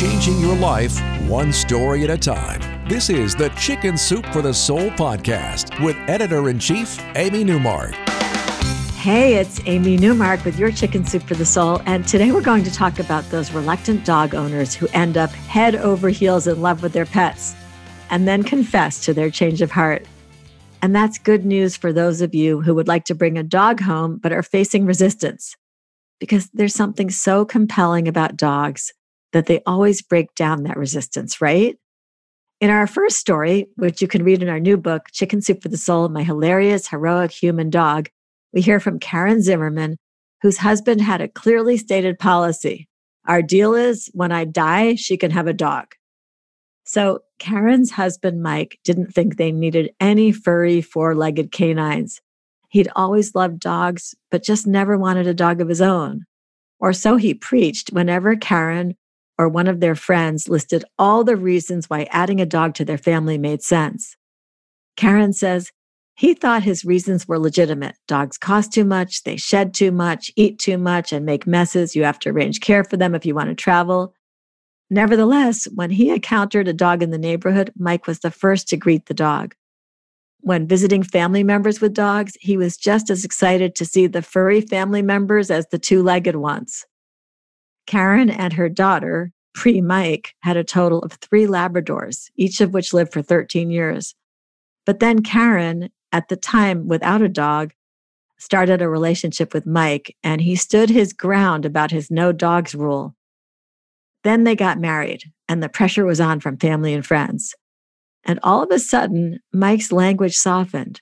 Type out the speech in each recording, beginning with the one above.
Changing your life one story at a time. This is the Chicken Soup for the Soul podcast with editor in chief, Amy Newmark. Hey, it's Amy Newmark with your Chicken Soup for the Soul. And today we're going to talk about those reluctant dog owners who end up head over heels in love with their pets and then confess to their change of heart. And that's good news for those of you who would like to bring a dog home but are facing resistance because there's something so compelling about dogs that they always break down that resistance, right? In our first story, which you can read in our new book, Chicken Soup for the Soul My Hilarious, Heroic Human Dog, we hear from Karen Zimmerman, whose husband had a clearly stated policy. Our deal is when I die, she can have a dog. So Karen's husband, Mike, didn't think they needed any furry, four legged canines. He'd always loved dogs, but just never wanted a dog of his own. Or so he preached whenever Karen or one of their friends listed all the reasons why adding a dog to their family made sense. Karen says he thought his reasons were legitimate. Dogs cost too much, they shed too much, eat too much, and make messes. You have to arrange care for them if you want to travel. Nevertheless, when he encountered a dog in the neighborhood, Mike was the first to greet the dog. When visiting family members with dogs, he was just as excited to see the furry family members as the two legged ones. Karen and her daughter, pre Mike, had a total of three Labradors, each of which lived for 13 years. But then Karen, at the time without a dog, started a relationship with Mike, and he stood his ground about his no dogs rule. Then they got married, and the pressure was on from family and friends. And all of a sudden, Mike's language softened.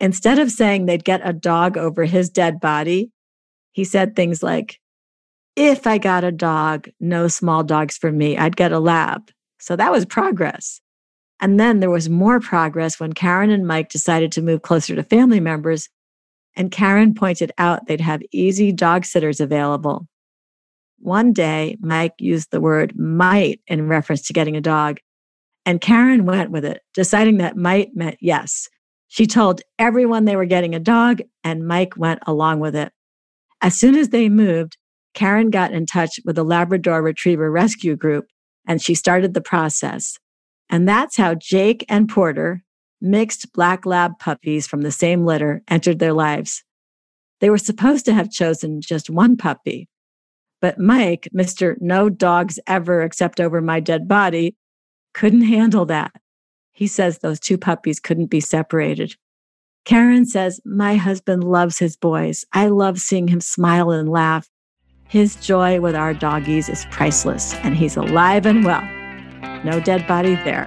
Instead of saying they'd get a dog over his dead body, he said things like, if I got a dog, no small dogs for me, I'd get a lab. So that was progress. And then there was more progress when Karen and Mike decided to move closer to family members. And Karen pointed out they'd have easy dog sitters available. One day, Mike used the word might in reference to getting a dog. And Karen went with it, deciding that might meant yes. She told everyone they were getting a dog, and Mike went along with it. As soon as they moved, Karen got in touch with the Labrador Retriever Rescue Group and she started the process. And that's how Jake and Porter, mixed black lab puppies from the same litter, entered their lives. They were supposed to have chosen just one puppy. But Mike, Mr. No Dogs Ever Except Over My Dead Body, couldn't handle that. He says those two puppies couldn't be separated. Karen says, My husband loves his boys. I love seeing him smile and laugh. His joy with our doggies is priceless, and he's alive and well. No dead body there.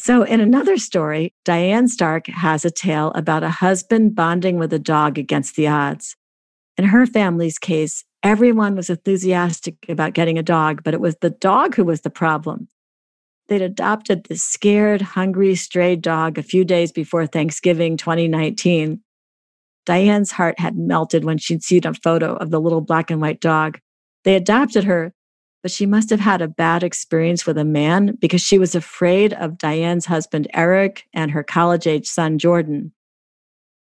So, in another story, Diane Stark has a tale about a husband bonding with a dog against the odds. In her family's case, everyone was enthusiastic about getting a dog, but it was the dog who was the problem. They'd adopted this scared, hungry, stray dog a few days before Thanksgiving 2019. Diane's heart had melted when she'd seen a photo of the little black and white dog. They adopted her, but she must have had a bad experience with a man because she was afraid of Diane's husband, Eric, and her college age son, Jordan.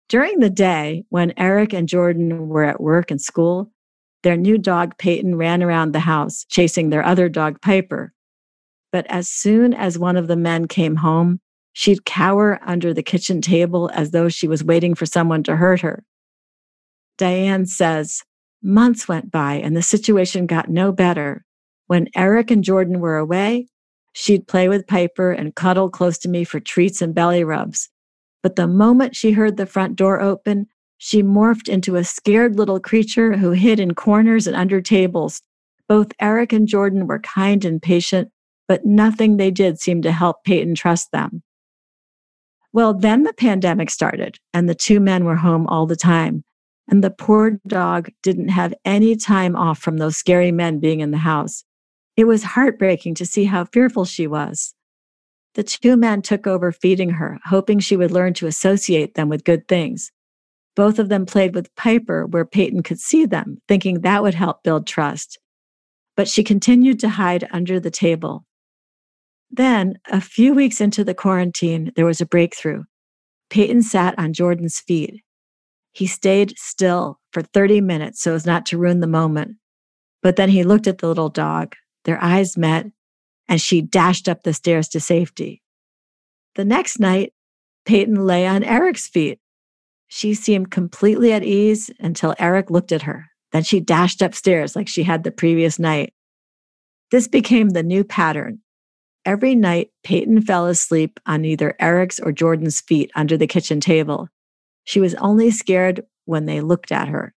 During the day, when Eric and Jordan were at work and school, their new dog, Peyton, ran around the house chasing their other dog, Piper. But as soon as one of the men came home, she'd cower under the kitchen table as though she was waiting for someone to hurt her. Diane says, months went by and the situation got no better. When Eric and Jordan were away, she'd play with Piper and cuddle close to me for treats and belly rubs. But the moment she heard the front door open, she morphed into a scared little creature who hid in corners and under tables. Both Eric and Jordan were kind and patient, but nothing they did seemed to help Peyton trust them. Well, then the pandemic started, and the two men were home all the time. And the poor dog didn't have any time off from those scary men being in the house. It was heartbreaking to see how fearful she was. The two men took over feeding her, hoping she would learn to associate them with good things. Both of them played with Piper where Peyton could see them, thinking that would help build trust. But she continued to hide under the table. Then, a few weeks into the quarantine, there was a breakthrough. Peyton sat on Jordan's feet. He stayed still for 30 minutes so as not to ruin the moment. But then he looked at the little dog. Their eyes met, and she dashed up the stairs to safety. The next night, Peyton lay on Eric's feet. She seemed completely at ease until Eric looked at her. Then she dashed upstairs like she had the previous night. This became the new pattern. Every night, Peyton fell asleep on either Eric's or Jordan's feet under the kitchen table. She was only scared when they looked at her.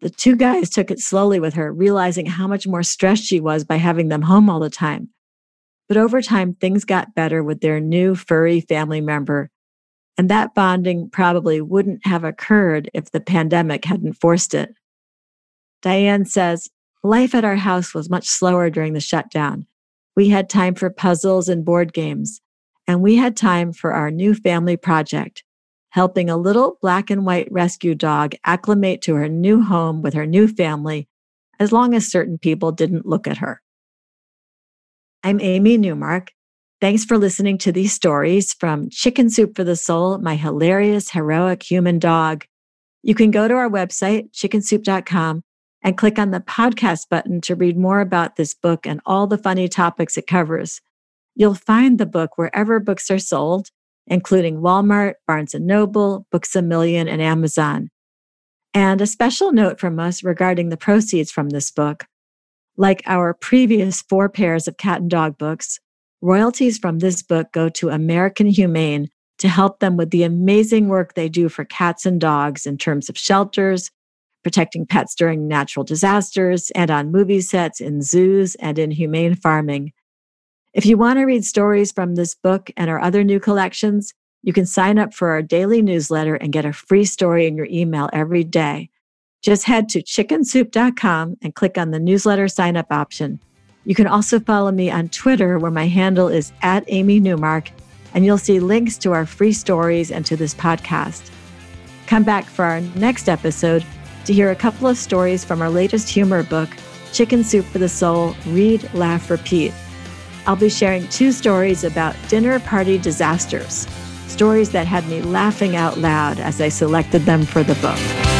The two guys took it slowly with her, realizing how much more stressed she was by having them home all the time. But over time, things got better with their new furry family member. And that bonding probably wouldn't have occurred if the pandemic hadn't forced it. Diane says, Life at our house was much slower during the shutdown. We had time for puzzles and board games, and we had time for our new family project, helping a little black and white rescue dog acclimate to her new home with her new family, as long as certain people didn't look at her. I'm Amy Newmark. Thanks for listening to these stories from Chicken Soup for the Soul, my hilarious, heroic human dog. You can go to our website, chickensoup.com, and click on the podcast button to read more about this book and all the funny topics it covers. You'll find the book wherever books are sold, including Walmart, Barnes & Noble, Books A Million, and Amazon. And a special note from us regarding the proceeds from this book. Like our previous four pairs of cat and dog books, royalties from this book go to American Humane to help them with the amazing work they do for cats and dogs in terms of shelters, protecting pets during natural disasters, and on movie sets, in zoos, and in humane farming. If you want to read stories from this book and our other new collections, you can sign up for our daily newsletter and get a free story in your email every day. Just head to chickensoup.com and click on the newsletter sign up option. You can also follow me on Twitter, where my handle is at Amy Newmark, and you'll see links to our free stories and to this podcast. Come back for our next episode to hear a couple of stories from our latest humor book, Chicken Soup for the Soul Read, Laugh, Repeat. I'll be sharing two stories about dinner party disasters, stories that had me laughing out loud as I selected them for the book.